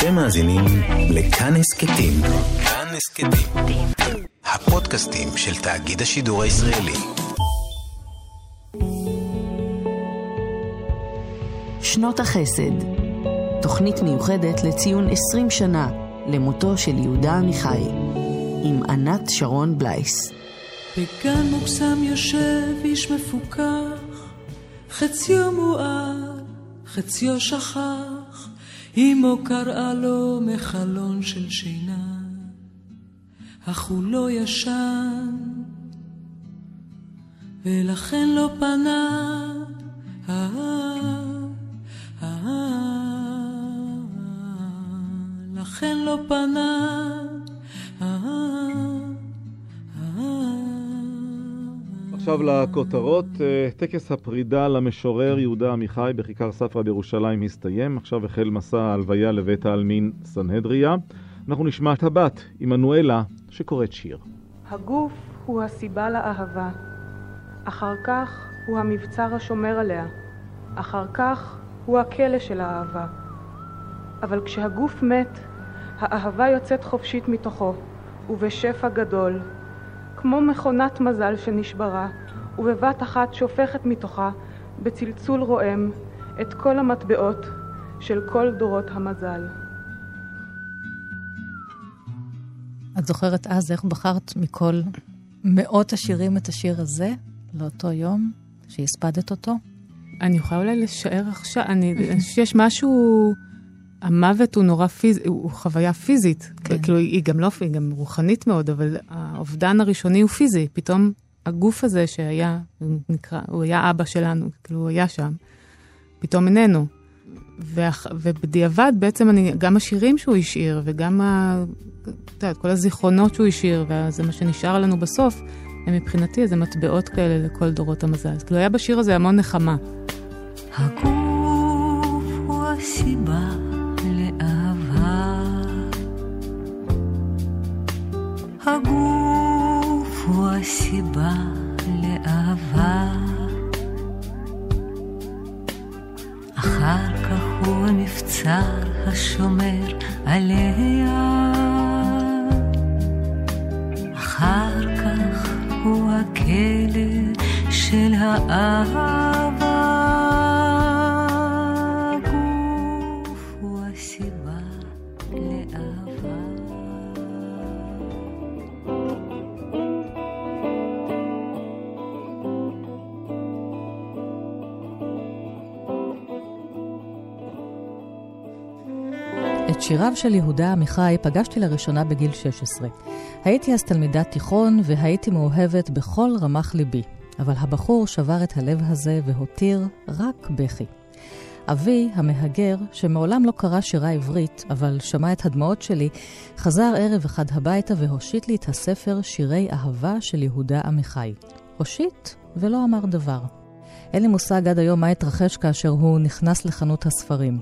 אתם מאזינים לכאן הסכתים. כאן הסכתים. הפודקאסטים של תאגיד השידור הישראלי. שנות החסד, תוכנית מיוחדת לציון 20 שנה למותו של יהודה עמיחי, עם ענת שרון בלייס. בגן מוקסם יושב איש מפוכח, חציו מועד, חציו שכח, אמו קראה לו מחלון של שינה, אך הוא לא ישן, ולכן לא פנה. לכן לא פנה. עכשיו לכותרות, אה, טקס הפרידה למשורר יהודה עמיחי בכיכר ספרא בירושלים הסתיים, עכשיו החל מסע ההלוויה לבית העלמין סנהדריה. אנחנו נשמע את הבת, עמנואלה, שקוראת שיר. הגוף הוא הסיבה לאהבה, אחר כך הוא המבצר השומר עליה, אחר כך הוא הכלא של האהבה. אבל כשהגוף מת, האהבה יוצאת חופשית מתוכו, ובשפע גדול, כמו מכונת מזל שנשברה, ובבת אחת שופכת מתוכה, בצלצול רועם, את כל המטבעות של כל דורות המזל. את זוכרת אז איך בחרת מכל מאות השירים את השיר הזה, לאותו יום שהספדת אותו? אני יכולה אולי לשער עכשיו, אני חושבת שיש משהו... המוות הוא נורא פיזי, הוא חוויה פיזית. כן. כאילו, היא גם לא, היא גם רוחנית מאוד, אבל האובדן הראשוני הוא פיזי. פתאום הגוף הזה שהיה, הוא נקרא, הוא היה אבא שלנו, כאילו, הוא היה שם, פתאום איננו. ואח, ובדיעבד בעצם אני, גם השירים שהוא השאיר, וגם ה, את יודעת, כל הזיכרונות שהוא השאיר, וזה מה שנשאר לנו בסוף, הם מבחינתי איזה מטבעות כאלה לכל דורות המזל. אז כאילו היה בשיר הזה המון נחמה. הגוף הוא הסיבה הגוף הוא הסיבה לאהבה. אחר כך הוא המבצר השומר עליה. אחר כך הוא הכלא של האהבה. שיריו של יהודה עמיחי פגשתי לראשונה בגיל 16. הייתי אז תלמידת תיכון והייתי מאוהבת בכל רמ"ח ליבי, אבל הבחור שבר את הלב הזה והותיר רק בכי. אבי, המהגר, שמעולם לא קרא שירה עברית, אבל שמע את הדמעות שלי, חזר ערב אחד הביתה והושיט לי את הספר שירי אהבה של יהודה עמיחי. הושיט ולא אמר דבר. אין לי מושג עד היום מה התרחש כאשר הוא נכנס לחנות הספרים.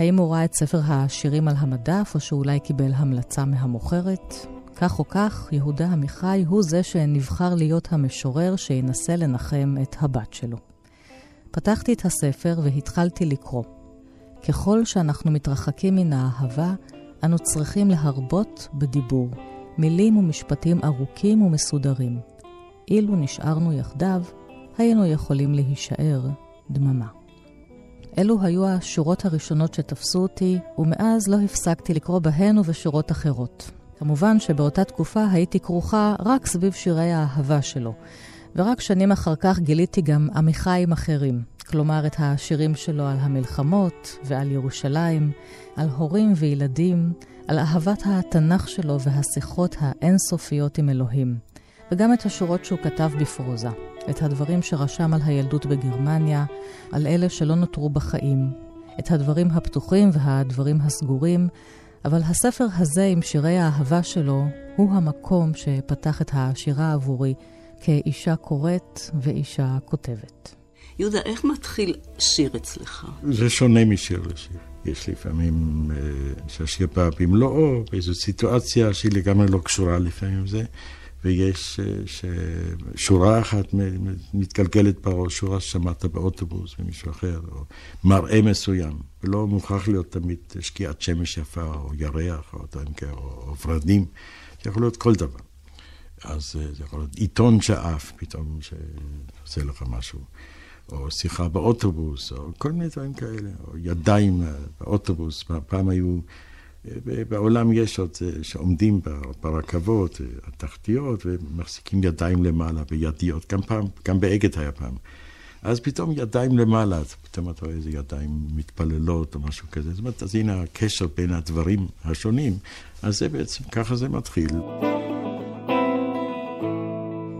האם הוא ראה את ספר השירים על המדף, או שאולי קיבל המלצה מהמוכרת? כך או כך, יהודה עמיחי הוא זה שנבחר להיות המשורר שינסה לנחם את הבת שלו. פתחתי את הספר והתחלתי לקרוא. ככל שאנחנו מתרחקים מן האהבה, אנו צריכים להרבות בדיבור, מילים ומשפטים ארוכים ומסודרים. אילו נשארנו יחדיו, היינו יכולים להישאר דממה. אלו היו השורות הראשונות שתפסו אותי, ומאז לא הפסקתי לקרוא בהן ובשורות אחרות. כמובן שבאותה תקופה הייתי כרוכה רק סביב שירי האהבה שלו, ורק שנים אחר כך גיליתי גם עמיחיים אחרים, כלומר את השירים שלו על המלחמות ועל ירושלים, על הורים וילדים, על אהבת התנ"ך שלו והשיחות האינסופיות עם אלוהים, וגם את השורות שהוא כתב בפרוזה. את הדברים שרשם על הילדות בגרמניה, על אלה שלא נותרו בחיים, את הדברים הפתוחים והדברים הסגורים, אבל הספר הזה עם שירי האהבה שלו הוא המקום שפתח את השירה עבורי כאישה קוראת ואישה כותבת. יהודה, איך מתחיל שיר אצלך? זה שונה משיר לשיר. יש לפעמים אה, שהשיר בא במלואו, באיזו סיטואציה שהיא לגמרי לא קשורה לפעמים זה. ויש ש... שורה אחת מתגלגלת בראש, שורה ששמעת באוטובוס ממישהו אחר, או מראה מסוים, ולא מוכרח להיות תמיד שקיעת שמש יפה, או ירח, או דברים כאלה, או ורדים, זה יכול להיות כל דבר. אז זה יכול להיות עיתון שעף פתאום, שעושה לך משהו. או שיחה באוטובוס, או כל מיני דברים כאלה, או ידיים באוטובוס. פעם היו, בעולם יש עוד שעומדים ברכבות, התחתיות, ומחזיקים ידיים למעלה בידיות. גם פעם, גם באגד היה פעם. אז פתאום ידיים למעלה, אז פתאום אתה רואה איזה ידיים מתפללות או משהו כזה. זאת אומרת, אז הנה הקשר בין הדברים השונים. אז זה בעצם, ככה זה מתחיל.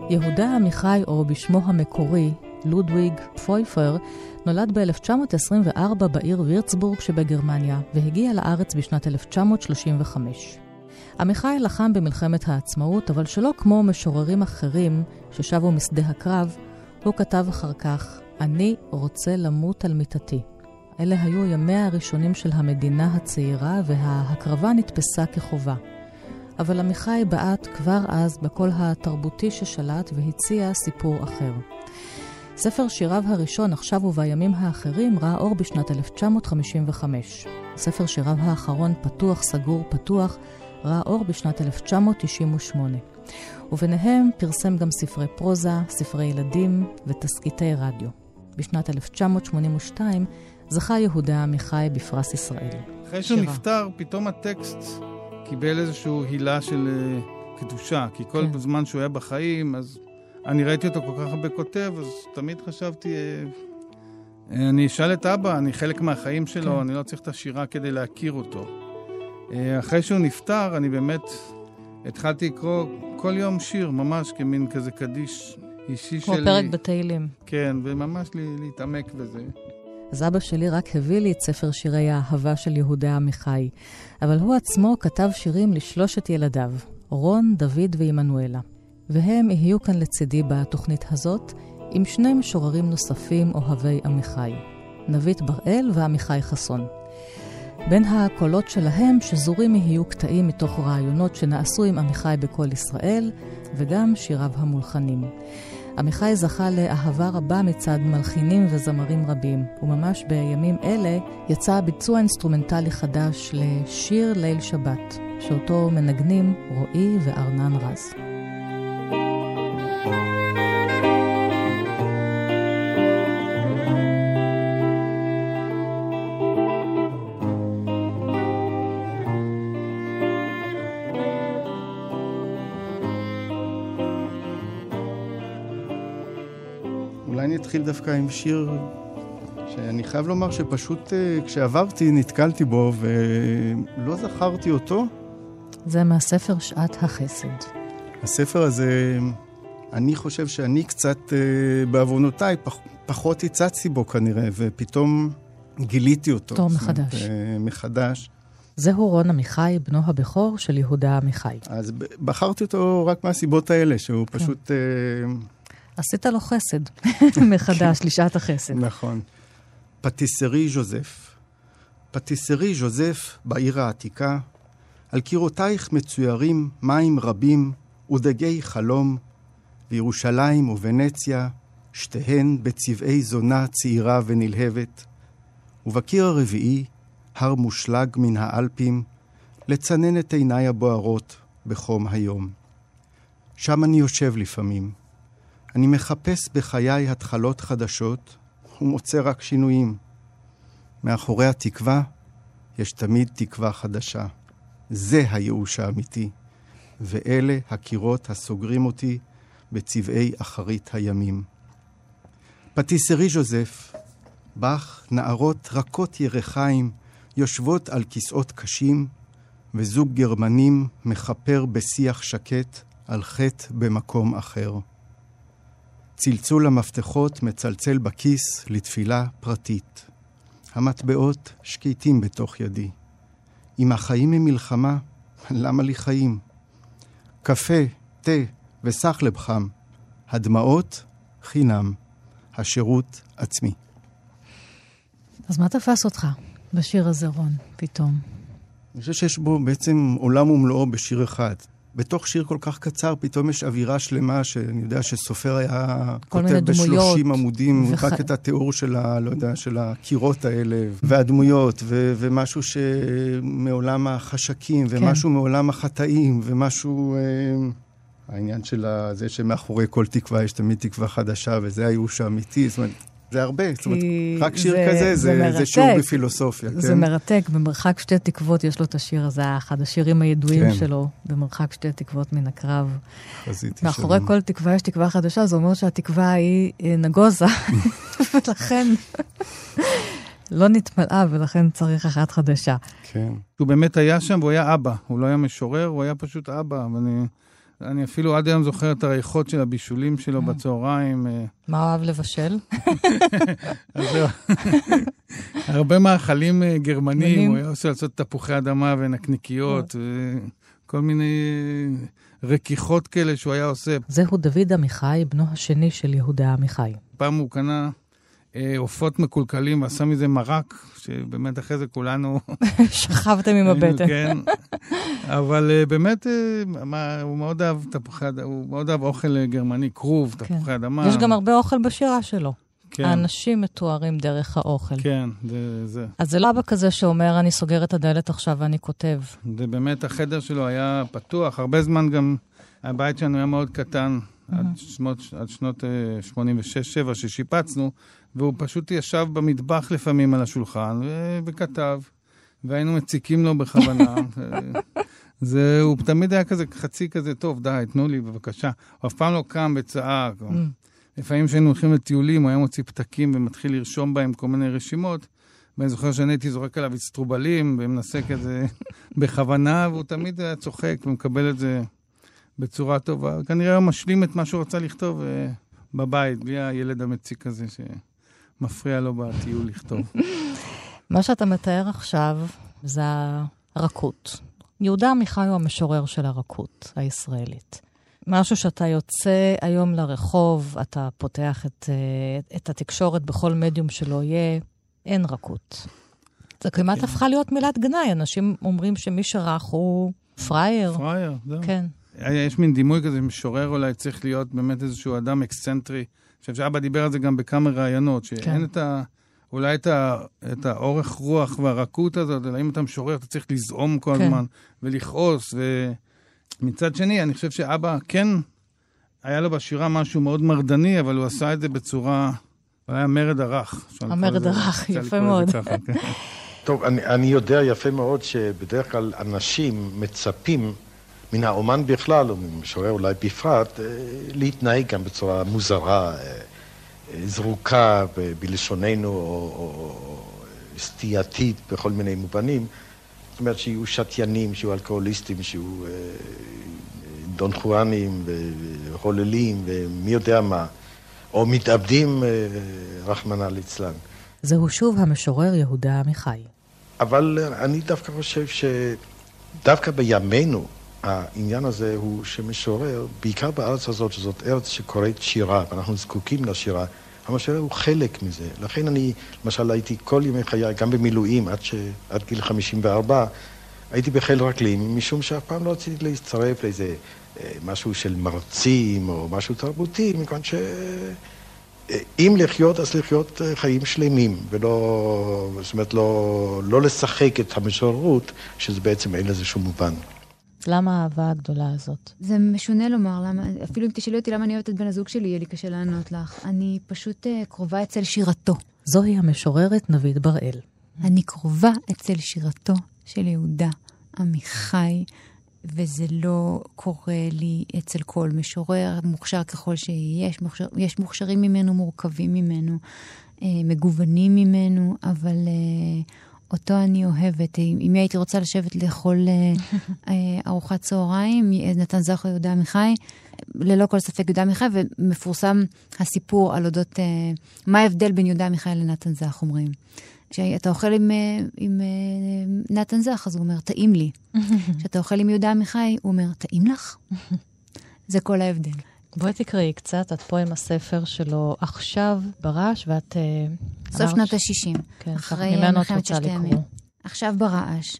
יהודה עמיחי, או בשמו המקורי, לודוויג פויפר, נולד ב-1924 בעיר וירצבורג שבגרמניה, והגיע לארץ בשנת 1935. עמיחי לחם במלחמת העצמאות, אבל שלא כמו משוררים אחרים ששבו משדה הקרב, הוא כתב אחר כך, אני רוצה למות על מיטתי. אלה היו ימיה הראשונים של המדינה הצעירה, וההקרבה נתפסה כחובה. אבל עמיחי בעט כבר אז בקול התרבותי ששלט והציע סיפור אחר. ספר שיריו הראשון, עכשיו ובימים האחרים, ראה אור בשנת 1955. ספר שיריו האחרון, פתוח, סגור, פתוח, ראה אור בשנת 1998. וביניהם פרסם גם ספרי פרוזה, ספרי ילדים ותסקיטי רדיו. בשנת 1982 זכה יהודה עמיחי בפרס ישראל. אחרי שהוא נפטר, פתאום הטקסט קיבל איזושהי הילה של uh, קדושה, כי כל כן. זמן שהוא היה בחיים, אז אני ראיתי אותו כל כך הרבה כותב, אז תמיד חשבתי, אה, אה, אני אשאל את אבא, אני חלק מהחיים שלו, כן. אני לא צריך את השירה כדי להכיר אותו. אה, אחרי שהוא נפטר, אני באמת התחלתי לקרוא כל יום שיר, ממש כמין כזה קדיש אישי כמו שלי. כמו פרק בתהילים. כן, וממש לי, להתעמק בזה. אז אבא שלי רק הביא לי את ספר שירי האהבה של יהודה עמיחי, אבל הוא עצמו כתב שירים לשלושת ילדיו, רון, דוד ועמנואלה. והם יהיו כאן לצידי בתוכנית הזאת, עם שני משוררים נוספים אוהבי עמיחי, נבית בראל ועמיחי חסון. בין הקולות שלהם שזורים יהיו קטעים מתוך רעיונות שנעשו עם עמיחי בקול ישראל, וגם שיריו המולחנים. עמיחי זכה לאהבה רבה מצד מלחינים וזמרים רבים, וממש בימים אלה יצא ביצוע אינסטרומנטלי חדש לשיר ליל שבת, שאותו מנגנים רועי וארנן רז. אתחיל דווקא עם שיר שאני חייב לומר שפשוט אה, כשעברתי נתקלתי בו ולא זכרתי אותו. זה מהספר שעת החסד. הספר הזה, אני חושב שאני קצת, אה, בעוונותיי, פח, פחות הצצתי בו כנראה, ופתאום גיליתי אותו. תור מחדש. אומרת, מחדש. זהו רון עמיחי, בנו הבכור של יהודה עמיחי. אז בחרתי אותו רק מהסיבות האלה, שהוא כן. פשוט... עשית לו חסד מחדש, לשעת החסד. נכון. פטיסרי ז'וזף. פטיסרי ז'וזף בעיר העתיקה, על קירותייך מצוירים מים רבים ודגי חלום, וירושלים וונציה, שתיהן בצבעי זונה צעירה ונלהבת, ובקיר הרביעי, הר מושלג מן האלפים, לצנן את עיניי הבוערות בחום היום. שם אני יושב לפעמים, אני מחפש בחיי התחלות חדשות ומוצא רק שינויים. מאחורי התקווה יש תמיד תקווה חדשה. זה הייאוש האמיתי, ואלה הקירות הסוגרים אותי בצבעי אחרית הימים. פטיסרי ז'וזף, בך נערות רכות ירחיים יושבות על כיסאות קשים, וזוג גרמנים מכפר בשיח שקט על חטא במקום אחר. צלצול המפתחות מצלצל בכיס לתפילה פרטית. המטבעות שקטים בתוך ידי. אם החיים הם מלחמה, למה לי חיים? קפה, תה וסחלב חם. הדמעות, חינם. השירות עצמי. אז מה תפס אותך בשיר הזה, רון, פתאום? אני חושב שיש בו בעצם עולם ומלואו בשיר אחד. בתוך שיר כל כך קצר, פתאום יש אווירה שלמה, שאני יודע שסופר היה כותב. ב-30 עמודים, וח- רק את התיאור של ה... לא יודע, של הקירות האלה, והדמויות, ו- ומשהו שמעולם החשקים, ומשהו מעולם החטאים, ומשהו... אה, העניין של זה שמאחורי כל תקווה יש תמיד תקווה חדשה, וזה הייאוש האמיתי, זאת אומרת, זה הרבה, זאת אומרת, רק שיר זה- כזה, זה זה, זה. שיעור בפילוסופיה, כן? זה מרתק, במרחק שתי תקוות יש לו את השיר הזה, אחד השירים הידועים כן. שלו, במרחק שתי תקוות מן הקרב. חזיתי מאחורי שלום. כל תקווה יש תקווה חדשה, זה אומר שהתקווה היא אה, נגוזה, ולכן לא נתמלאה, ולכן צריך אחת חדשה. כן. הוא באמת היה שם והוא היה אבא. הוא לא היה משורר, הוא היה פשוט אבא. ואני אני אפילו עד היום זוכר את הריחות של הבישולים שלו בצהריים. אה, מה אוהב לבשל? הרבה מאכלים אה, גרמנים. הוא היה עושה לעשות תפוחי אדמה ונקניקיות, וכל מיני אה, רכיכות כאלה שהוא היה עושה. זהו דוד עמיחי, בנו השני של יהודה עמיחי. פעם הוא קנה עופות מקולקלים ועשה מזה מרק, שבאמת אחרי זה כולנו... שכבתם עם הבטן. כן, אבל אה, באמת, אה, מה, הוא מאוד אהב תפוחי אדמה, הוא מאוד אהב אוכל אה, גרמני, כרוב, תפוחי אדמה. יש גם הרבה אוכל בשירה שלו. כן. האנשים מתוארים דרך האוכל. כן, זה, זה. אז זה לא אבא כזה שאומר, אני סוגר את הדלת עכשיו ואני כותב. זה באמת, החדר שלו היה פתוח. הרבה זמן גם, הבית שלנו היה מאוד קטן, עד, שמות, עד שנות אה, 86-7 ששיפצנו, והוא פשוט ישב במטבח לפעמים על השולחן ו- וכתב, והיינו מציקים לו בכוונה. זה, הוא תמיד היה כזה חצי כזה, טוב, די, תנו לי בבקשה. הוא אף פעם לא קם וצעק. לפעמים כשהיינו הולכים לטיולים, הוא היה מוציא פתקים ומתחיל לרשום בהם כל מיני רשימות. ואני זוכר שאני הייתי זורק עליו אצטרובלים ומנסה כזה בכוונה, והוא תמיד היה צוחק ומקבל את זה בצורה טובה. כנראה הוא משלים את מה שהוא רצה לכתוב אה, בבית, בלי הילד המציק הזה שמפריע לו בטיול לכתוב. מה שאתה מתאר עכשיו זה הרכות. יהודה עמיחי הוא המשורר של הרכות הישראלית. משהו שאתה יוצא היום לרחוב, אתה פותח את, אה, את התקשורת בכל מדיום שלא יהיה, אין רכות. זה כמעט הפכה להיות מילת גנאי, אנשים אומרים שמי שרך הוא פראייר. פראייר, זהו. כן. יש מין דימוי כזה, משורר אולי צריך להיות באמת איזשהו אדם אקסצנטרי. אני חושב שאבא דיבר על זה גם בכמה ראיונות, שאין כן. את ה... אולי את, ה, את האורך רוח והרכות הזאת, אלא אם אתה משורר, אתה צריך לזעום כל כן. הזמן ולכעוס. ומצד שני, אני חושב שאבא כן, היה לו בשירה משהו מאוד מרדני, אבל הוא עשה את זה בצורה... הוא היה מרד הרך. המרד הרך, יפה מאוד. ככה, כן. טוב, אני, אני יודע יפה מאוד שבדרך כלל אנשים מצפים מן האומן בכלל, או ממשורר אולי בפרט, אה, להתנהג גם בצורה מוזרה, אה, אה, זרוקה בלשוננו, או, או, או סטייתית בכל מיני מובנים. זאת אומרת שיהיו שתיינים, שיהיו אלכוהוליסטים, שיהיו דון חואנים וחוללים ומי יודע מה, או מתאבדים, רחמנא ליצלן. זהו שוב המשורר יהודה עמיחי. אבל אני דווקא חושב שדווקא בימינו, העניין הזה הוא שמשורר, בעיקר בארץ הזאת, שזאת ארץ שקוראת שירה, ואנחנו זקוקים לשירה, המשורר הוא חלק מזה. לכן אני, למשל, הייתי כל ימי חיי, גם במילואים, עד, ש... עד גיל 54, הייתי בחיל רגלים, משום שאף פעם לא רציתי להצטרף לאיזה אה, משהו של מרצים או משהו תרבותי, מכיוון ש... אם לחיות, אז לחיות אה, חיים שלמים, ולא, זאת אומרת, לא, לא לשחק את המשוררות, שזה בעצם אין לזה שום מובן. למה האהבה הגדולה הזאת? זה משונה לומר, למה, אפילו אם תשאלי אותי למה אני אוהבת את בן הזוג שלי, יהיה לי קשה לענות לך. אני פשוט uh, קרובה אצל שירתו. זוהי המשוררת נבית בראל. אני קרובה אצל שירתו של יהודה עמיחי, וזה לא קורה לי אצל כל משורר, מוכשר ככל שיש, מוכשר, יש מוכשרים ממנו, מורכבים ממנו, אה, מגוונים ממנו, אבל אה, אותו אני אוהבת. אם, אם הייתי רוצה לשבת לאכול אה, אה, ארוחת צהריים, נתן זכר יהודה עמיחי, ללא כל ספק יהודה עמיחי, ומפורסם הסיפור על אודות אה, מה ההבדל בין יהודה עמיחי לנתן זך, אומרים. כשאתה אוכל עם, אה, עם אה, נתן זך, אז הוא אומר, טעים לי. כשאתה אוכל עם יהודה עמיחי, הוא אומר, טעים לך? זה כל ההבדל. בואי תקראי קצת, את פה עם הספר שלו עכשיו ברעש, ואת... אה, סוף אמרת שנות ש- ה-60. כן, אחרי מלחמת ששת. הימים. עכשיו ברעש.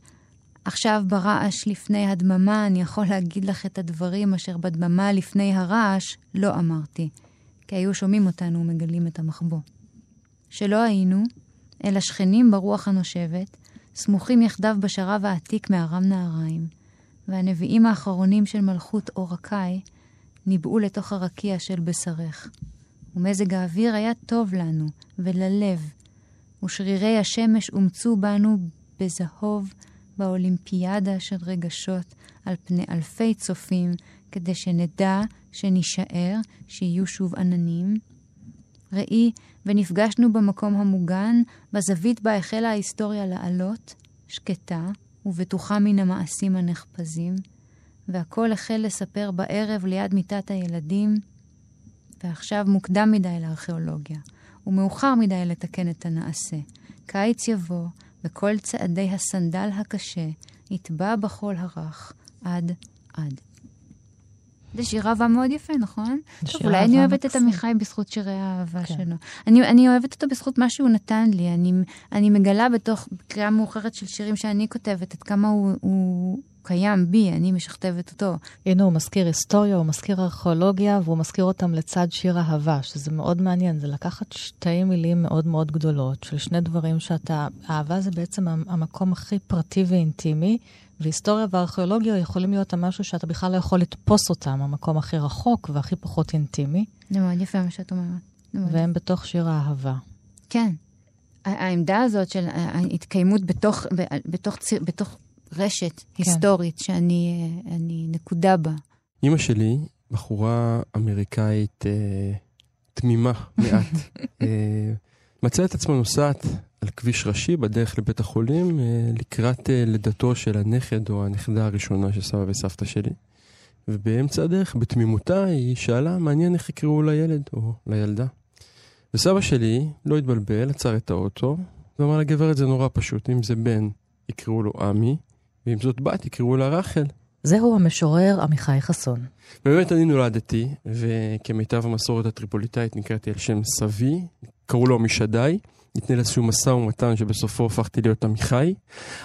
עכשיו ברעש לפני הדממה אני יכול להגיד לך את הדברים אשר בדממה לפני הרעש לא אמרתי, כי היו שומעים אותנו ומגלים את המחבוא. שלא היינו, אלא שכנים ברוח הנושבת, סמוכים יחדיו בשרב העתיק מארם נהריים, והנביאים האחרונים של מלכות אור הקאי ניבאו לתוך הרקיע של בשרך. ומזג האוויר היה טוב לנו וללב, ושרירי השמש אומצו בנו בזהוב באולימפיאדה של רגשות על פני אלפי צופים, כדי שנדע, שנישאר, שיהיו שוב עננים. ראי, ונפגשנו במקום המוגן, בזווית בה החלה ההיסטוריה לעלות, שקטה ובטוחה מן המעשים הנחפזים, והכל החל לספר בערב ליד מיטת הילדים, ועכשיו מוקדם מדי לארכיאולוגיה, ומאוחר מדי לתקן את הנעשה. קיץ יבוא, וכל צעדי הסנדל הקשה יטבע בחול הרך עד עד. זה שיר אהבה מאוד יפה, נכון? טוב, אולי אני אוהבת מקסים. את עמיחי בזכות שירי האהבה כן. שלו. אני, אני אוהבת אותו בזכות מה שהוא נתן לי. אני, אני מגלה בתוך קריאה מאוחרת של שירים שאני כותבת, עד כמה הוא, הוא קיים בי, אני משכתבת אותו. הנה, הוא מזכיר היסטוריה, הוא מזכיר ארכיאולוגיה, והוא מזכיר אותם לצד שיר אהבה, שזה מאוד מעניין. זה לקחת שתי מילים מאוד מאוד גדולות של שני דברים שאתה... אהבה זה בעצם המקום הכי פרטי ואינטימי, והיסטוריה וארכיאולוגיה יכולים להיות המשהו שאתה בכלל לא יכול לתפוס אותם, המקום הכי רחוק והכי פחות אינטימי. זה מאוד יפה מה שאת אומרת. והם בתוך שיר האהבה. כן. העמדה הזאת של ההתקיימות בתוך, בתוך, בתוך רשת כן. היסטורית שאני נקודה בה. אימא שלי, בחורה אמריקאית אה, תמימה מעט, אה, מצאה את עצמה נוסעת על כביש ראשי בדרך לבית החולים אה, לקראת אה, לידתו של הנכד או הנכדה הראשונה של סבא וסבתא שלי. ובאמצע הדרך, בתמימותה, היא שאלה, מעניין איך יקראו לילד או לילדה. וסבא שלי לא התבלבל, עצר את האוטו, ואמר לגברת זה נורא פשוט, אם זה בן, יקראו לו עמי, ואם זאת בת, יקראו לה רחל. זהו המשורר עמיחי חסון. באמת אני נולדתי, וכמיטב המסורת הטריפוליטאית נקראתי על שם סבי, קראו לו עמישדי. התנהל איזשהו משא ומתן שבסופו הפכתי להיות עמיחי,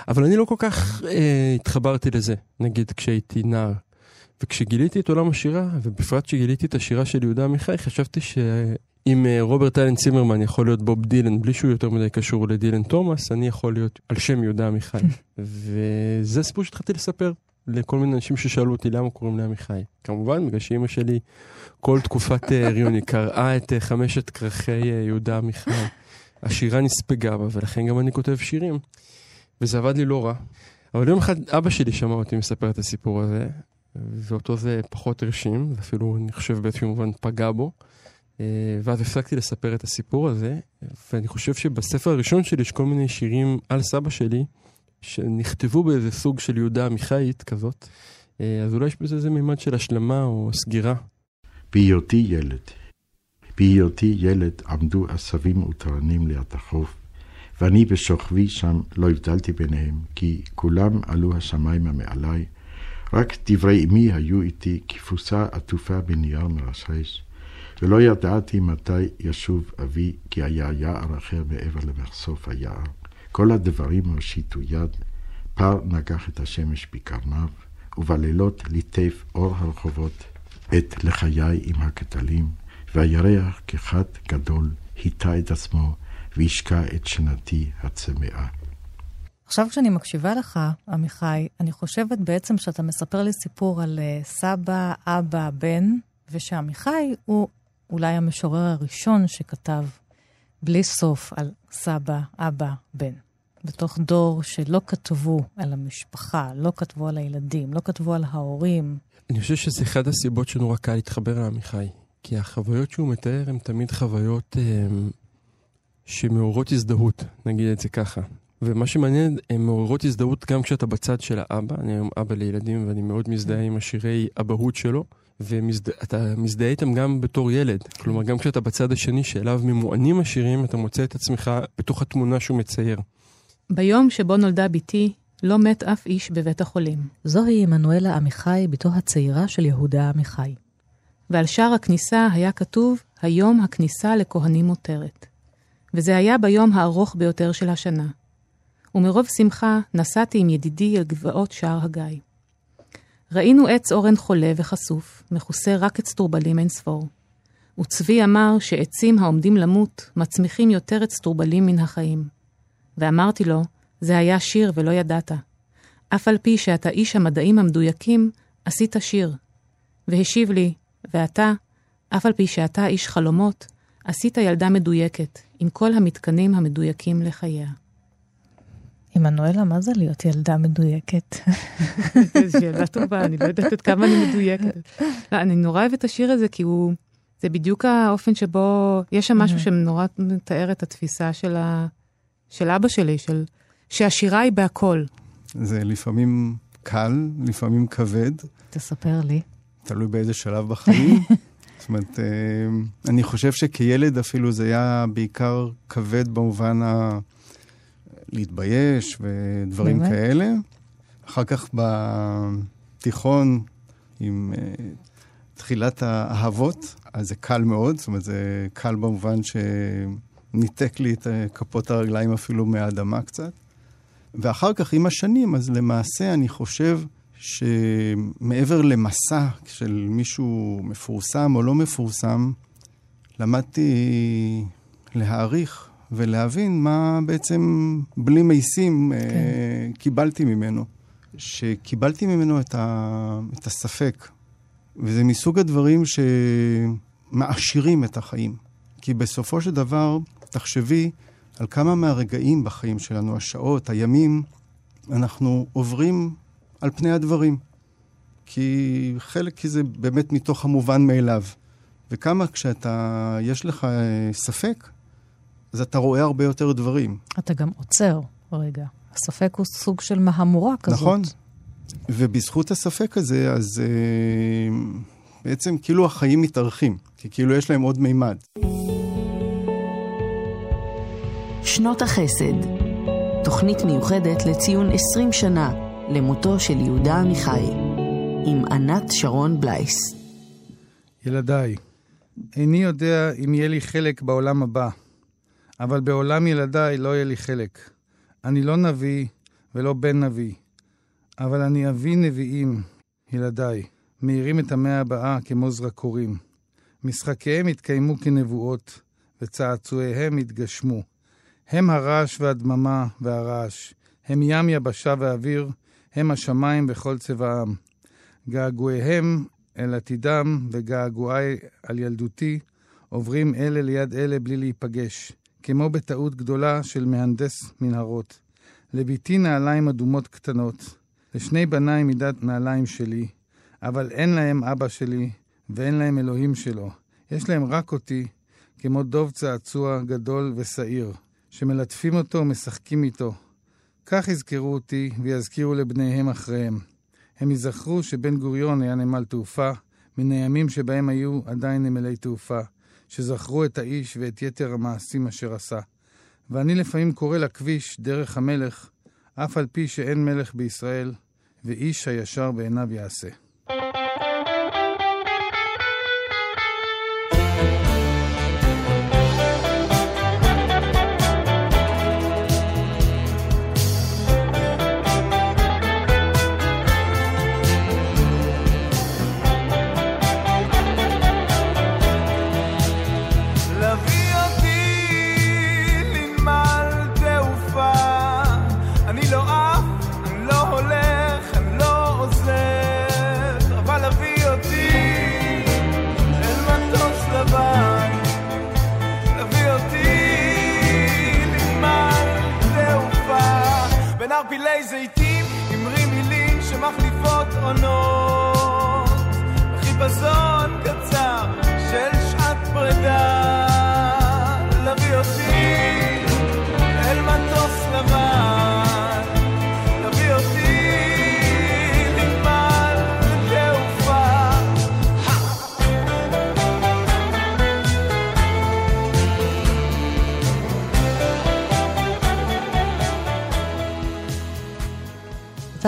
אבל אני לא כל כך אה, התחברתי לזה, נגיד כשהייתי נער. וכשגיליתי את עולם השירה, ובפרט כשגיליתי את השירה של יהודה עמיחי, חשבתי שאם אה, רוברט אלן צימרמן יכול להיות בוב דילן בלי שהוא יותר מדי קשור לדילן תומאס, אני יכול להיות על שם יהודה עמיחי. וזה סיפור שהתחלתי לספר לכל מיני אנשים ששאלו אותי למה קוראים לי עמיחי. כמובן, בגלל שאימא שלי כל תקופת אה, הריון היא קראה את אה, חמשת כרכי יהודה עמיחי. השירה נספגה בה, ולכן גם אני כותב שירים. וזה עבד לי לא רע. אבל יום אחד אבא שלי שמע אותי מספר את הסיפור הזה, ואותו זה פחות הרשים, ואפילו אני חושב באיזשהו מובן פגע בו. אה, ואז הפסקתי לספר את הסיפור הזה, ואני חושב שבספר הראשון שלי יש כל מיני שירים על סבא שלי, שנכתבו באיזה סוג של יהודה עמיחאית כזאת, אה, אז אולי יש בזה איזה מימד של השלמה או סגירה. בהיותי ילד, בהיותי ילד עמדו עשבים ותרנים ליד החוף, ואני בשוכבי שם לא הבדלתי ביניהם, כי כולם עלו השמיימה מעליי, רק דברי אמי היו איתי כפוסה עטופה בנייר מרשרש, ולא ידעתי מתי ישוב אבי, כי היה יער אחר מעבר למחשוף היער. כל הדברים הושיטו יד, פר נגח את השמש בקרניו, ובלילות ליטף אור הרחובות את לחיי עם הקטלים. והירח כחד גדול היטה את עצמו והשקע את שנתי הצמאה. עכשיו כשאני מקשיבה לך, עמיחי, אני חושבת בעצם שאתה מספר לי סיפור על uh, סבא, אבא, בן, ושעמיחי הוא אולי המשורר הראשון שכתב בלי סוף על סבא, אבא, בן. בתוך דור שלא כתבו על המשפחה, לא כתבו על הילדים, לא כתבו על ההורים. אני חושב שזה אחד הסיבות שנורא קל להתחבר לעמיחי. כי החוויות שהוא מתאר הן תמיד חוויות אה, שמעוררות הזדהות, נגיד את זה ככה. ומה שמעניין, הן מעוררות הזדהות גם כשאתה בצד של האבא, אני היום אבא לילדים ואני מאוד מזדהה עם השירי אבהות שלו, ואתה מזדהה איתם גם בתור ילד. כלומר, גם כשאתה בצד השני שאליו ממוענים השירים, אתה מוצא את עצמך בתוך התמונה שהוא מצייר. ביום שבו נולדה בתי, לא מת אף איש בבית החולים. זוהי עמנואלה עמיחי, בתו הצעירה של יהודה עמיחי. ועל שער הכניסה היה כתוב, היום הכניסה לכהנים מותרת. וזה היה ביום הארוך ביותר של השנה. ומרוב שמחה נסעתי עם ידידי אל גבעות שער הגיא. ראינו עץ אורן חולה וחשוף, מכוסה רק אצטורבלים אין ספור. וצבי אמר שעצים העומדים למות מצמיחים יותר אצטורבלים מן החיים. ואמרתי לו, זה היה שיר ולא ידעת. אף על פי שאתה איש המדעים המדויקים, עשית שיר. והשיב לי, ואתה, אף על פי שאתה איש חלומות, עשית ילדה מדויקת, עם כל המתקנים המדויקים לחייה. עמנואלה, מה זה להיות ילדה מדויקת? זו שאלה טובה, אני לא יודעת עד כמה אני מדויקת. לא, אני נורא אוהבת את השיר הזה, כי הוא... זה בדיוק האופן שבו... יש שם משהו שנורא מתאר את התפיסה של, ה... של אבא שלי, של... שהשירה היא בהכל. זה לפעמים קל, לפעמים כבד. תספר לי. תלוי באיזה שלב בחיים. זאת אומרת, אני חושב שכילד אפילו זה היה בעיקר כבד במובן ה... להתבייש ודברים באמת? כאלה. אחר כך בתיכון, עם uh, תחילת האהבות, אז זה קל מאוד, זאת אומרת, זה קל במובן שניתק לי את כפות הרגליים אפילו מהאדמה קצת. ואחר כך, עם השנים, אז למעשה אני חושב שמעבר למסע של מישהו מפורסם או לא מפורסם, למדתי להעריך ולהבין מה בעצם בלי מייסים אה, כן. אה, קיבלתי ממנו. שקיבלתי ממנו את, ה, את הספק, וזה מסוג הדברים שמעשירים את החיים. כי בסופו של דבר, תחשבי על כמה מהרגעים בחיים שלנו, השעות, הימים, אנחנו עוברים על פני הדברים. כי חלק כי זה באמת מתוך המובן מאליו. וכמה כשאתה, יש לך אה, ספק, אז אתה רואה הרבה יותר דברים. אתה גם עוצר רגע. הספק הוא סוג של מהמורה כזאת. נכון. ובזכות הספק הזה, אז אה, בעצם כאילו החיים מתארחים, כי כאילו יש להם עוד מימד. שנות החסד, תוכנית מיוחדת לציון 20 שנה למותו של יהודה עמיחי, עם ענת שרון בלייס. ילדיי, איני יודע אם יהיה לי חלק בעולם הבא. אבל בעולם ילדיי לא יהיה לי חלק. אני לא נביא ולא בן נביא, אבל אני אבי נביאים, ילדיי, מאירים את המאה הבאה כמו זרקורים. משחקיהם יתקיימו כנבואות, וצעצועיהם יתגשמו. הם הרעש והדממה והרעש, הם ים יבשה ואוויר, הם השמיים וכל צבעם. געגועיהם אל עתידם וגעגועי על ילדותי עוברים אלה ליד אלה בלי להיפגש. כמו בטעות גדולה של מהנדס מנהרות. לביתי נעליים אדומות קטנות, לשני בניי מידת נעליים שלי, אבל אין להם אבא שלי ואין להם אלוהים שלו. יש להם רק אותי, כמו דוב צעצוע גדול ושעיר, שמלטפים אותו ומשחקים איתו. כך יזכרו אותי ויזכירו לבניהם אחריהם. הם יזכרו שבן גוריון היה נמל תעופה, מן הימים שבהם היו עדיין נמלי תעופה. שזכרו את האיש ואת יתר המעשים אשר עשה. ואני לפעמים קורא לכביש דרך המלך, אף על פי שאין מלך בישראל, ואיש הישר בעיניו יעשה.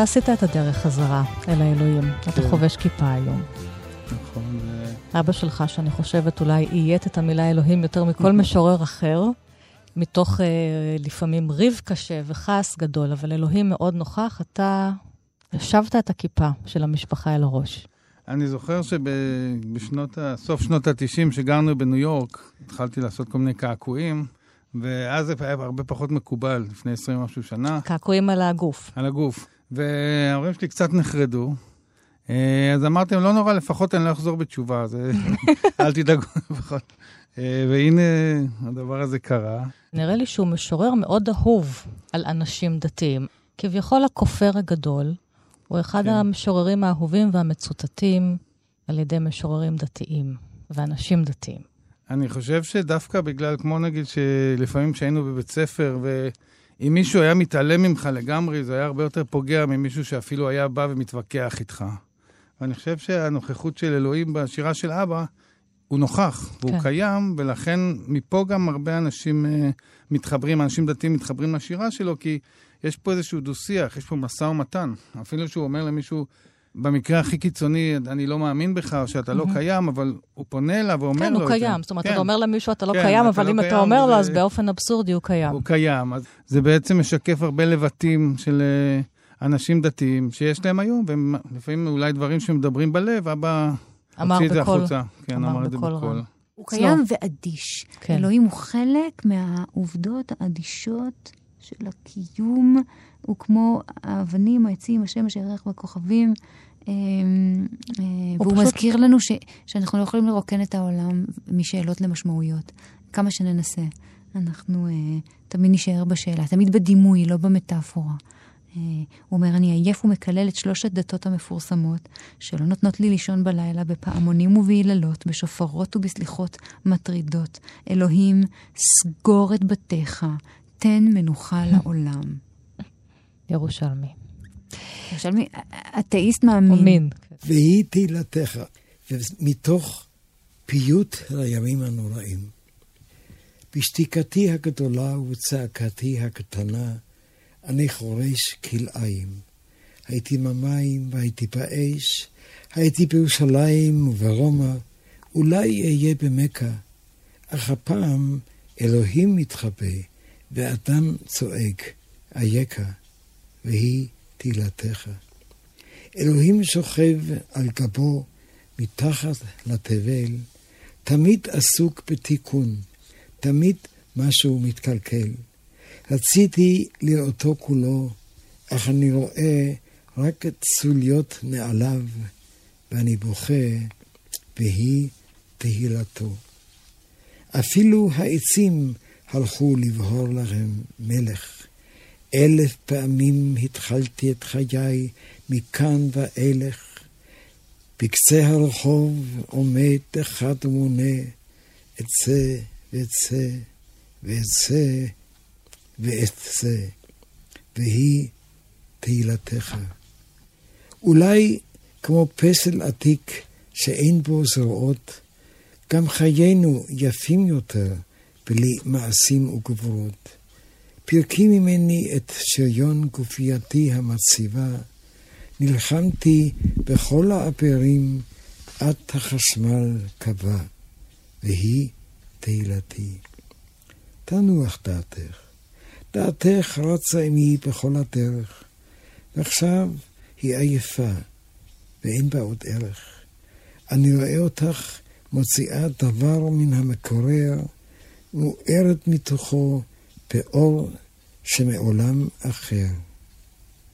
עשית את הדרך חזרה אל האלוהים. כן. אתה חובש כיפה היום. נכון. אבא שלך, שאני חושבת, אולי איית את המילה אלוהים יותר מכל משורר אחר, מתוך אה, לפעמים ריב קשה וכעס גדול, אבל אלוהים מאוד נוכח, אתה השבת את הכיפה של המשפחה אל הראש. אני זוכר שבשנות, סוף שנות ה-90, שגרנו בניו יורק, התחלתי לעשות כל מיני קעקועים, ואז זה היה הרבה פחות מקובל, לפני 20 משהו שנה. קעקועים על הגוף. על הגוף. וההורים שלי קצת נחרדו, אה, אז אמרתי להם, לא נורא, לפחות אני לא אחזור בתשובה, אז אה, אל תדאגו לפחות. אה, והנה, הדבר הזה קרה. נראה לי שהוא משורר מאוד אהוב על אנשים דתיים. כביכול הכופר הגדול, הוא אחד כן. המשוררים האהובים והמצוטטים על ידי משוררים דתיים ואנשים דתיים. אני חושב שדווקא בגלל, כמו נגיד, שלפעמים כשהיינו בבית ספר, ואם מישהו היה מתעלם ממך לגמרי, זה היה הרבה יותר פוגע ממישהו שאפילו היה בא ומתווכח איתך. ואני חושב שהנוכחות של אלוהים בשירה של אבא, הוא נוכח, והוא כן. קיים, ולכן מפה גם הרבה אנשים uh, מתחברים, אנשים דתיים מתחברים לשירה שלו, כי יש פה איזשהו דו-שיח, יש פה משא ומתן. אפילו שהוא אומר למישהו, במקרה הכי קיצוני, אני לא מאמין בך, או שאתה לא קיים, אבל הוא פונה אליו ואומר כן, לו את זה. כן, הוא קיים. זאת אומרת, כן. אתה אומר למישהו, אתה לא כן, קיים, אבל לא אם קיים, אתה אומר לו, אז באופן אבסורדי הוא קיים. הוא קיים. אז זה בעצם משקף הרבה לבטים של uh, אנשים דתיים שיש להם היום, ולפעמים אולי דברים שמדברים בלב, אבא הוציא את זה החוצה. כן, אמר את זה בקול. הוא קיים ואדיש. כן. אלוהים הוא חלק מהעובדות האדישות של הקיום, הוא כמו האבנים, העצים, השמש, הירח והכוכבים. אה, אה, והוא פשוט... מזכיר לנו ש, שאנחנו לא יכולים לרוקן את העולם משאלות למשמעויות. כמה שננסה. אנחנו uh, תמיד נשאר בשאלה, תמיד בדימוי, לא במטאפורה. Uh, הוא אומר, אני עייף ומקלל את שלוש הדתות המפורסמות, שלא נותנות לי לישון בלילה בפעמונים וביללות, בשופרות ובסליחות מטרידות. אלוהים, סגור את בתיך, תן מנוחה לעולם. ירושלמי. ירושלמי, אתאיסט מאמין. מאמין. והיא תהילתך, ומתוך פיוט לימים הנוראים. בשתיקתי הגדולה ובצעקתי הקטנה, אני חורש כלאיים. הייתי במים והייתי באש, הייתי בירושלים וברומא, אולי אהיה במכה, אך הפעם אלוהים מתחבא, ואדם צועק, אייכה, והיא תהילתך. אלוהים שוכב על גבו מתחת לתבל, תמיד עסוק בתיקון, תמיד משהו מתקלקל. רציתי לראותו כולו, אך אני רואה רק צוליות נעליו, ואני בוכה, והיא תהילתו. אפילו העצים הלכו לבהור להם מלך. אלף פעמים התחלתי את חיי מכאן ואילך. בקצה הרחוב עומד אחד ומונה את זה ואת זה ואת זה ואת זה, והיא תהילתך. אולי כמו פסל עתיק שאין בו זרועות, גם חיינו יפים יותר בלי מעשים וגבורות. פרקי ממני את שריון גופייתי המציבה, נלחמתי בכל האפרים עד החשמל קבע, והיא תהילתי. תנוח דעתך, דעתך רצה עמי בכל הדרך, ועכשיו היא עייפה, ואין בה עוד ערך. אני רואה אותך מוציאה דבר מן המקורר, מוארת מתוכו באור שמעולם אחר.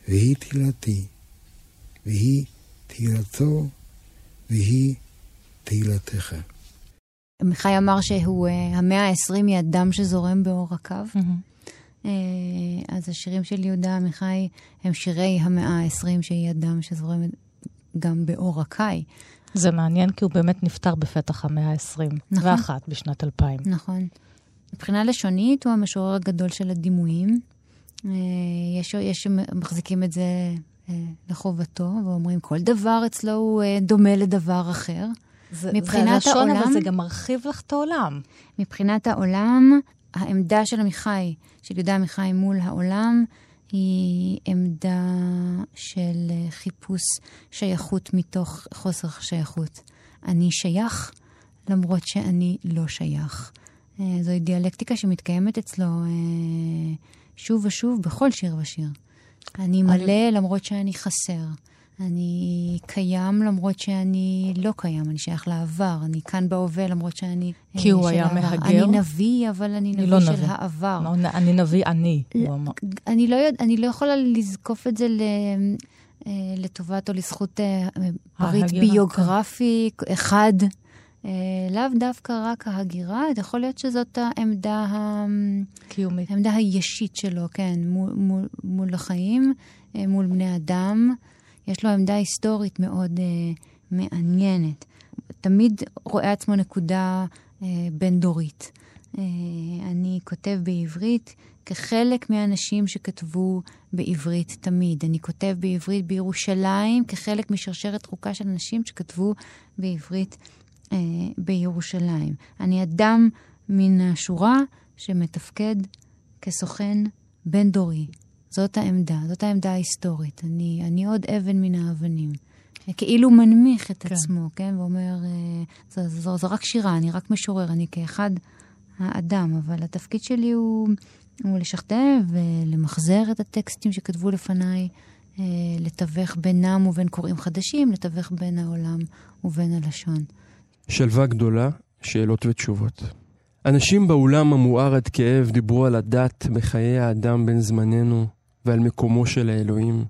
והיא תהילתי, והיא תהילתו, והיא תהילתך. עמיחי אמר שהוא, uh, המאה ה-20 היא הדם שזורם באור הקו. Mm-hmm. Uh, אז השירים של יהודה עמיחי הם שירי המאה ה-20 שהיא הדם שזורם גם באור הקאי. זה מעניין כי הוא באמת נפטר בפתח המאה ה-20, נכון. ואחת בשנת 2000. נכון. מבחינה לשונית הוא המשורר הגדול של הדימויים. אה, יש, יש שמחזיקים את זה אה, לחובתו, ואומרים כל דבר אצלו הוא אה, דומה לדבר אחר. זה, מבחינת זה הלשון, העולם, אבל זה גם מרחיב לך את העולם. מבחינת העולם, העמדה של עמיחי, של יהודה עמיחי מול העולם, היא עמדה של חיפוש שייכות מתוך חוסר שייכות. אני שייך למרות שאני לא שייך. אה, זוהי דיאלקטיקה שמתקיימת אצלו אה, שוב ושוב בכל שיר ושיר. אני מלא למרות שאני חסר. אני קיים למרות שאני לא קיים, אני שייך לעבר. אני כאן בהווה למרות שאני... כי הוא היה העבר. מהגר? אני נביא, אבל אני נביא לא של נביא. העבר. אני נביא אני. הוא אמר. אני לא, יודע, אני לא יכולה לזקוף את זה ל, אה, לטובת או לזכות אה, פריט ההגירה, ביוגרפי אחד. אה, לאו דווקא רק ההגירה, זה יכול להיות שזאת העמדה, ה... קיומית. העמדה הישית שלו, כן, מול, מול, מול החיים, אה, מול בני אדם. יש לו עמדה היסטורית מאוד אה, מעניינת. תמיד רואה עצמו נקודה אה, בין-דורית. אה, אני כותב בעברית כחלק מהאנשים שכתבו בעברית תמיד. אני כותב בעברית בירושלים כחלק משרשרת ארוכה של אנשים שכתבו בעברית אה, בירושלים. אני אדם מן השורה שמתפקד כסוכן בין-דורי. זאת העמדה, זאת העמדה ההיסטורית. אני, אני עוד אבן מן האבנים. כאילו מנמיך את כן. עצמו, כן? ואומר, אה, זו, זו, זו רק שירה, אני רק משורר, אני כאחד האדם, אבל התפקיד שלי הוא, הוא לשכתב ולמחזר את הטקסטים שכתבו לפניי, אה, לתווך בינם ובין קוראים חדשים, לתווך בין העולם ובין הלשון. שלווה גדולה, שאלות ותשובות. אנשים באולם המואר עד כאב דיברו על הדת בחיי האדם בן זמננו ועל מקומו של האלוהים.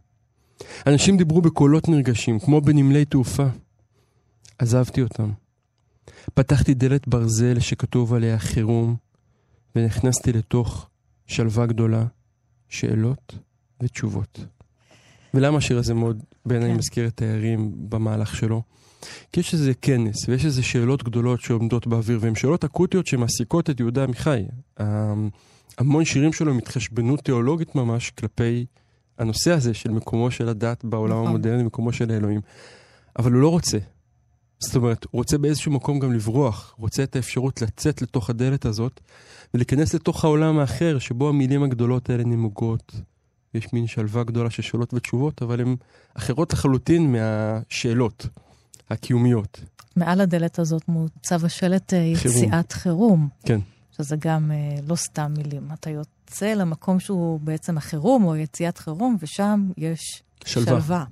אנשים דיברו בקולות נרגשים, כמו בנמלי תעופה. עזבתי אותם. פתחתי דלת ברזל שכתוב עליה חירום, ונכנסתי לתוך שלווה גדולה, שאלות ותשובות. ולמה השיר הזה מאוד, בעיניי, כן. מזכיר את תיירים במהלך שלו? כי יש איזה כנס, ויש איזה שאלות גדולות שעומדות באוויר, והן שאלות אקוטיות שמעסיקות את יהודה עמיחי. המון שירים שלו הם התחשבנות תיאולוגית ממש כלפי הנושא הזה של מקומו של הדת בעולם נכון. המודרני, מקומו של האלוהים. אבל הוא לא רוצה. זאת אומרת, הוא רוצה באיזשהו מקום גם לברוח, רוצה את האפשרות לצאת לתוך הדלת הזאת ולהיכנס לתוך העולם האחר, שבו המילים הגדולות האלה נמוגות. יש מין שלווה גדולה של שאלות ותשובות, אבל הן אחרות לחלוטין מהשאלות הקיומיות. מעל הדלת הזאת מוצב השלט יציאת חירום. כן. שזה גם לא סתם מילים. אתה יוצא למקום שהוא בעצם החירום או יציאת חירום, ושם יש שלווה. שלווה.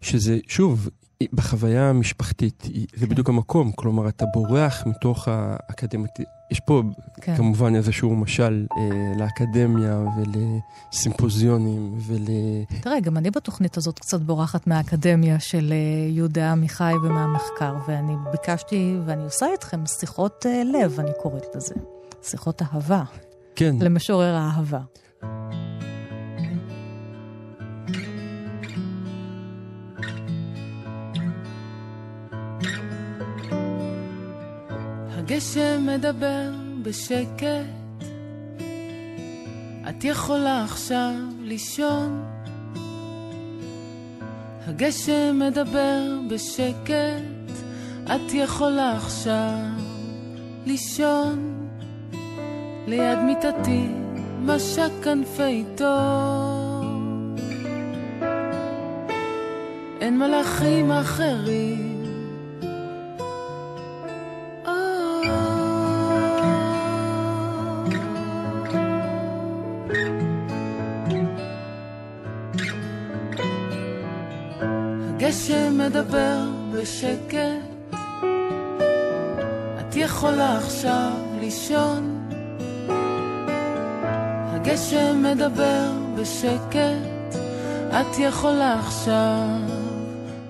שזה, שוב, בחוויה המשפחתית, זה כן. בדיוק המקום. כלומר, אתה בורח מתוך האקדמיה. יש פה כן. כמובן איזשהו משל אה, לאקדמיה ולסימפוזיונים ול... תראה, גם אני בתוכנית הזאת קצת בורחת מהאקדמיה של אה, יהודה עמיחי ומהמחקר, ואני ביקשתי, ואני עושה איתכם שיחות אה, לב, אני קוראת לזה. שיחות אהבה. כן. למשורר האהבה. הגשם מדבר בשקט, את יכולה עכשיו לישון. הגשם מדבר בשקט, את יכולה עכשיו לישון. ליד מיטתי משק כנפי טוב. אין מלאכים אחרים הגשם מדבר בשקט, את יכולה עכשיו לישון. הגשם מדבר בשקט, את יכולה עכשיו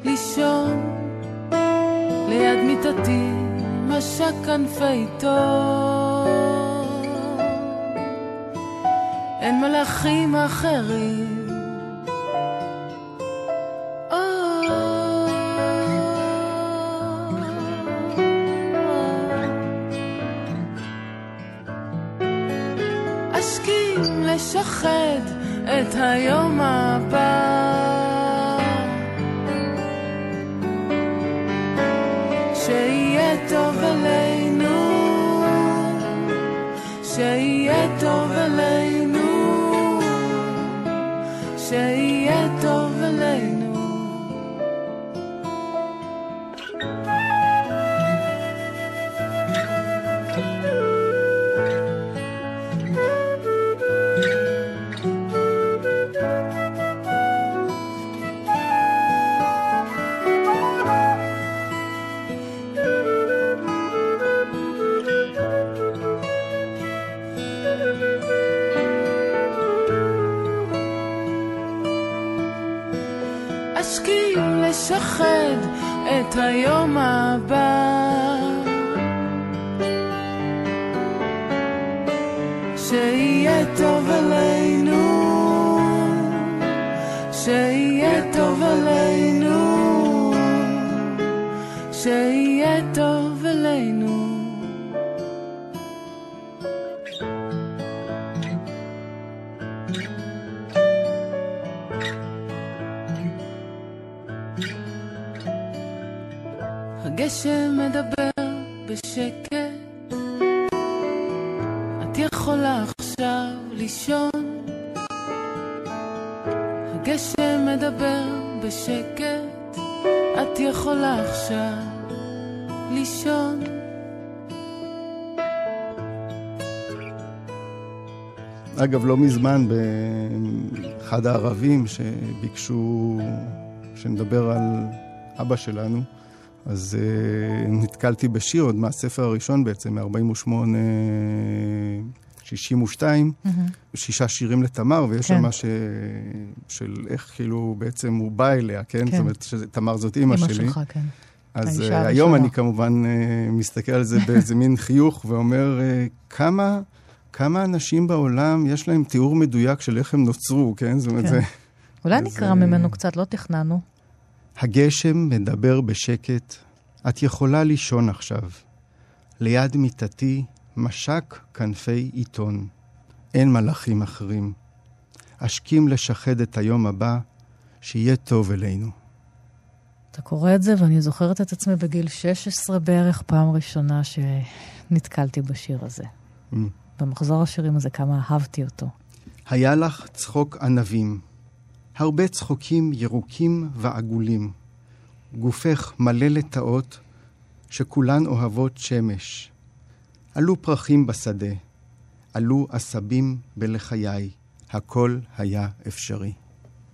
לישון. ליד מיטתי משק כנפי טוב. אין מלאכים אחרים את היום הבא. הגשם מדבר בשקט, את יכולה עכשיו לישון. הגשם מדבר בשקט, את יכולה עכשיו לישון. אגב, לא מזמן, באחד הערבים שביקשו שנדבר על אבא שלנו, אז uh, נתקלתי בשיר עוד מהספר הראשון בעצם, מ-48, 62, mm-hmm. שישה שירים לתמר, ויש כן. שם ש... של איך כאילו בעצם הוא בא אליה, כן? כן. זאת אומרת, שתמר זאת אימא שלי. אימא שלך, כן. אז uh, היום אני כמובן uh, מסתכל על זה באיזה מין חיוך ואומר, uh, כמה, כמה אנשים בעולם יש להם תיאור מדויק של איך הם נוצרו, כן? זאת אומרת, כן. זה... אולי נקרא ממנו קצת, לא תכננו. הגשם מדבר בשקט, את יכולה לישון עכשיו. ליד מיטתי משק כנפי עיתון. אין מלאכים אחרים. אשכים לשחד את היום הבא, שיהיה טוב אלינו. אתה קורא את זה, ואני זוכרת את עצמי בגיל 16 בערך, פעם ראשונה שנתקלתי בשיר הזה. Mm. במחזור השירים הזה, כמה אהבתי אותו. היה לך צחוק ענבים, הרבה צחוקים ירוקים ועגולים. גופך מלא לטאות, שכולן אוהבות שמש. עלו פרחים בשדה, עלו עשבים בלחיי, הכל היה אפשרי.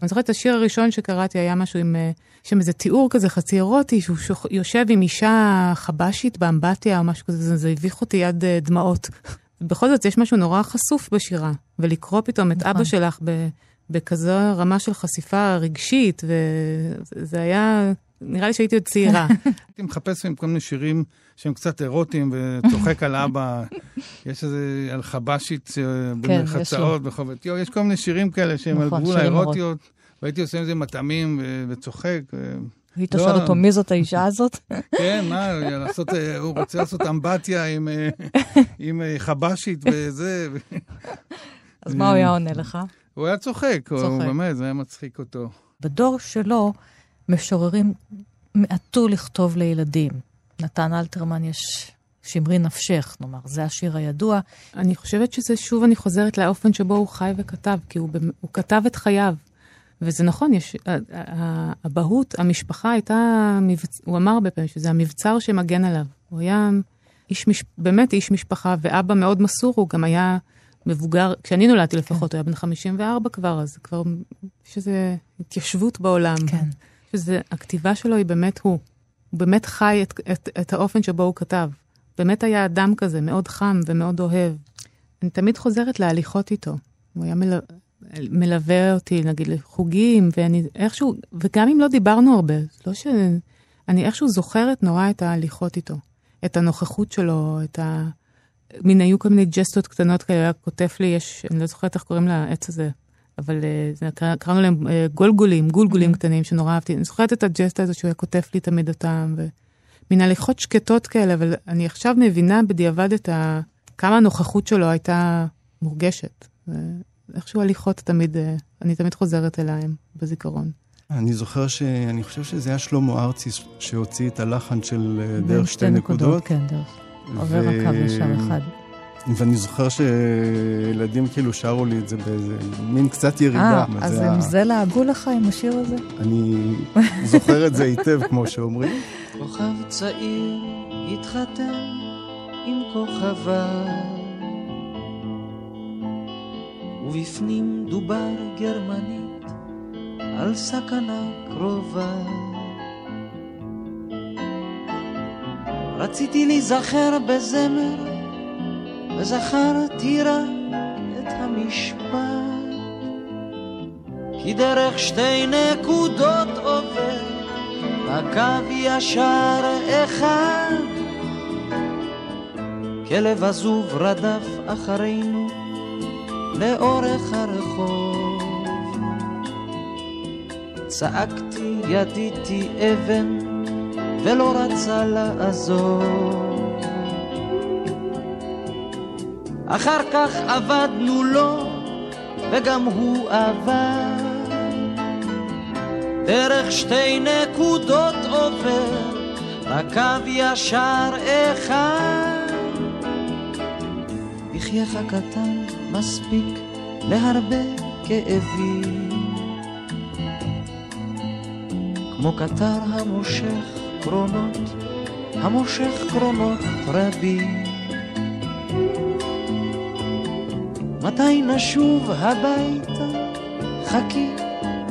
אני זוכרת את השיר הראשון שקראתי, היה משהו עם, אה, שם איזה תיאור כזה חצי אירוטי, שהוא שוח, יושב עם אישה חבשית באמבטיה או משהו כזה, זה, זה הביך אותי עד uh, דמעות. בכל זאת, יש משהו נורא חשוף בשירה, ולקרוא פתאום את נכון. אבא שלך ב... בכזו רמה של חשיפה רגשית, וזה היה, נראה לי שהייתי עוד צעירה. הייתי מחפש עם כל מיני שירים שהם קצת אירוטיים, וצוחק על אבא. יש איזה, על חבשית כן, במרחצאות בחובת יו, יש כל מיני שירים כאלה שהם על גבול האירוטיות, והייתי עושה עם זה מטעמים וצוחק. היית שואל אותו מי זאת האישה הזאת? כן, מה, לעשות, הוא רוצה לעשות אמבטיה עם, עם חבשית וזה. אז מה הוא היה עונה לך? הוא היה צוחק, צוחק. הוא באמת, זה היה מצחיק אותו. בדור שלו, משוררים מעטו לכתוב לילדים. נתן אלתרמן יש שמרי נפשך, נאמר, זה השיר הידוע. אני חושבת שזה, שוב אני חוזרת לאופן שבו הוא חי וכתב, כי הוא, הוא כתב את חייו. וזה נכון, יש, האבהות, המשפחה הייתה, מבצ... הוא אמר הרבה פעמים שזה המבצר שמגן עליו. הוא היה איש, מש... באמת איש משפחה, ואבא מאוד מסור, הוא גם היה מבוגר, כשאני נולדתי לפחות, כן. הוא היה בן 54 כבר, אז כבר יש איזו התיישבות בעולם. כן. שזה, הכתיבה שלו היא באמת הוא. הוא באמת חי את, את, את האופן שבו הוא כתב. באמת היה אדם כזה, מאוד חם ומאוד אוהב. אני תמיד חוזרת להליכות איתו. הוא היה מל... מלווה אותי, נגיד, לחוגים, ואני איכשהו, וגם אם לא דיברנו הרבה, לא ש... אני איכשהו זוכרת נורא את ההליכות איתו. את הנוכחות שלו, את ה... מין היו כל מיני ג'סטות קטנות כאלה, היה כותב לי, יש, אני לא זוכרת איך קוראים לעץ הזה, אבל זה, קראנו להם אה, גולגולים, גולגולים mm-hmm. קטנים שנורא אהבתי. אני זוכרת את הג'סטה הזו שהוא היה כותב לי תמיד אותם, ומין הליכות שקטות כאלה, אבל אני עכשיו מבינה בדיעבד את ה... כמה הנוכחות שלו הייתה מורגשת. ואיכשהו הליכות תמיד, אה, אני תמיד חוזרת אליהם בזיכרון. אני זוכר ש... אני חושב שזה היה שלמה ארצי שהוציא את הלחן של דרך שתי נקודות. נקודות. כן, דרך. עובר ו... הקו ישר אחד. ואני זוכר שילדים כאילו שרו לי את זה באיזה מין קצת ירידה. אה, אז עם זה לעגו לך עם השיר הזה? אני זוכר את זה היטב, כמו שאומרים. כוכב צעיר התחתן עם כוכבה, ובפנים דובר גרמנית על סכנה קרובה. רציתי להיזכר בזמר, וזכרתי רק את המשפט. כי דרך שתי נקודות עובר קו ישר אחד. כלב עזוב רדף אחרינו לאורך הרחוב. צעקתי, ידיתי אבן, ולא רצה לעזוב. אחר כך עבדנו לו, וגם הוא עבד. דרך שתי נקודות עובר, בקו ישר אחד. בחייך קטן מספיק להרבה כאבים. כמו קטר המושך קרונות, המושך קרונות רבים. מתי נשוב הביתה? חכי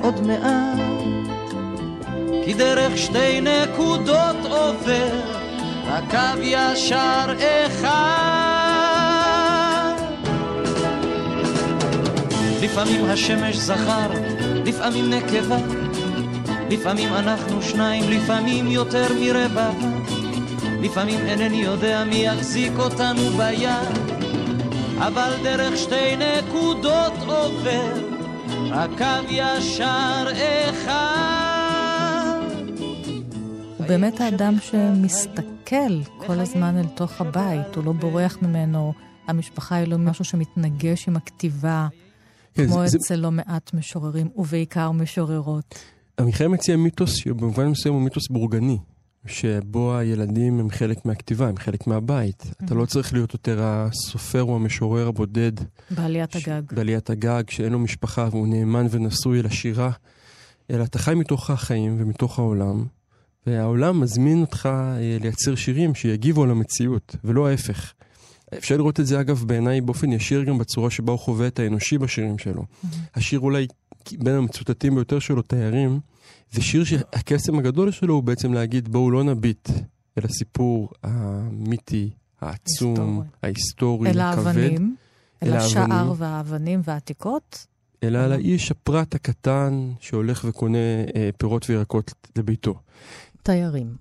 עוד מעט. כי דרך שתי נקודות עובר הקו ישר אחד. לפעמים השמש זכר, לפעמים נקבה, לפעמים אנחנו שניים, לפעמים יותר מרבע. לפעמים אינני יודע מי יחזיק אותנו ביד, אבל דרך שתי נקודות עובר הקו ישר אחד. הוא באמת האדם שמסתכל כל הזמן אל תוך הבית, הוא לא בורח ממנו, המשפחה היא לא משהו שמתנגש עם הכתיבה, כן, כמו זה- אצל לא מעט משוררים, ובעיקר משוררות. עמיחי מציע מיתוס שבמובן מסוים הוא מיתוס בורגני, שבו הילדים הם חלק מהכתיבה, הם חלק מהבית. אתה לא צריך להיות יותר הסופר או המשורר הבודד בעליית הגג. בעליית הגג, שאין לו משפחה והוא נאמן ונשוי אל השירה, אלא אתה חי מתוך החיים ומתוך העולם, והעולם מזמין אותך אה, לייצר שירים שיגיבו על המציאות, ולא ההפך. אפשר לראות את זה אגב בעיניי באופן ישיר גם בצורה שבה הוא חווה את האנושי בשירים שלו. השיר אולי בין המצוטטים ביותר שלו, תיירים, זה שיר שהקסם הגדול שלו הוא בעצם להגיד בואו לא נביט אל הסיפור המיתי, העצום, ההיסטורי, אל הכבד. האבנים, אל אל השער האבנים. והאבנים והעתיקות. אלא על האיש הפרט הקטן שהולך וקונה אה, פירות וירקות לביתו. תיירים.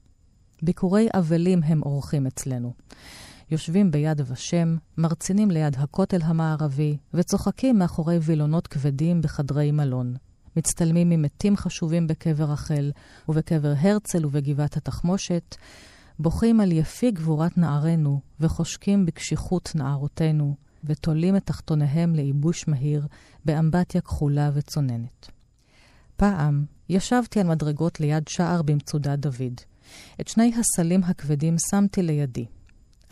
ביקורי אבלים הם אורחים אצלנו. יושבים ביד ושם, מרצינים ליד הכותל המערבי, וצוחקים מאחורי וילונות כבדים בחדרי מלון. מצטלמים עם מתים חשובים בקבר רחל, ובקבר הרצל ובגבעת התחמושת, בוכים על יפי גבורת נערינו, וחושקים בקשיחות נערותינו, ותולים את תחתוניהם לייבוש מהיר, באמבטיה כחולה וצוננת. פעם ישבתי על מדרגות ליד שער במצודת דוד. את שני הסלים הכבדים שמתי לידי.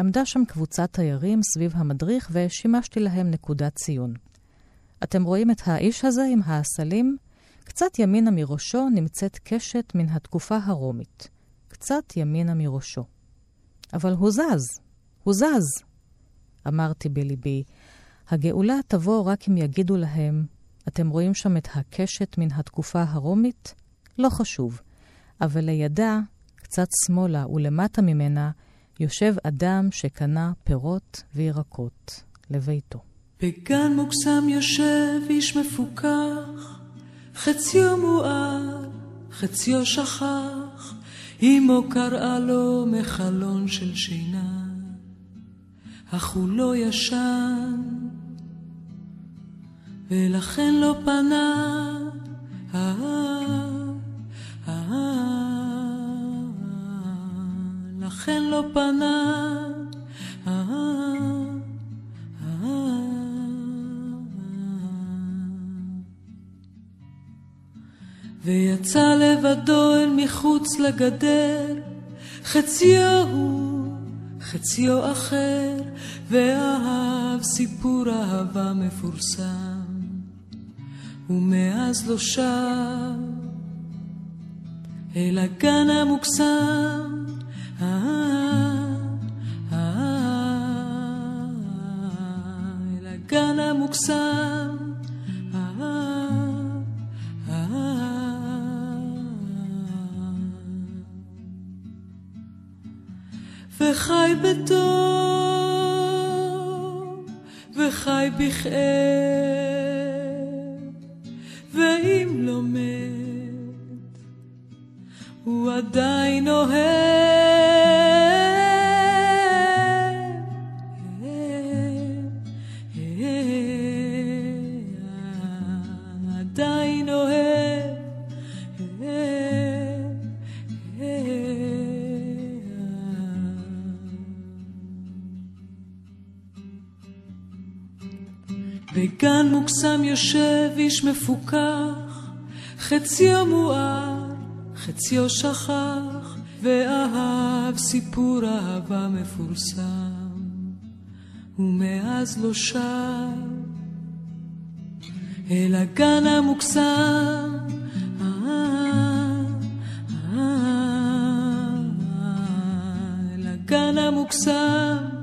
עמדה שם קבוצת תיירים סביב המדריך ושימשתי להם נקודת ציון. אתם רואים את האיש הזה עם הסלים? קצת ימינה מראשו נמצאת קשת מן התקופה הרומית. קצת ימינה מראשו. אבל הוא זז, הוא זז. אמרתי בליבי, הגאולה תבוא רק אם יגידו להם, אתם רואים שם את הקשת מן התקופה הרומית? לא חשוב. אבל לידה, קצת שמאלה ולמטה ממנה, יושב אדם שקנה פירות וירקות לביתו. בגן מוקסם יושב איש מפוכח, חציו מואר, חציו שכח, אמו קראה לו מחלון של שינה, אך הוא לא ישן, ולכן לא פנה. אה, אה, לכן לא פנה. אה, ויצא לבדו אל מחוץ לגדר, חציו הוא, חציו אחר, ואהב סיפור אהבה מפורסם, ומאז לא שב אל הגן המוקסם. אל הגן וחי בטוב, וחי בכאב, ואם לא מת, הוא עדיין אוהב. בגן מוקסם יושב איש מפוכח, חציו מואר, חציו שכח, ואהב סיפור אהבה מפורסם, ומאז לא שב אל הגן המוקסם. אל הגן המוקסם.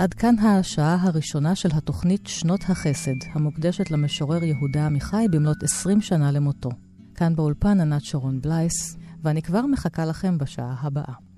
עד כאן השעה הראשונה של התוכנית שנות החסד, המוקדשת למשורר יהודה עמיחי במלאת 20 שנה למותו. כאן באולפן ענת שרון בלייס, ואני כבר מחכה לכם בשעה הבאה.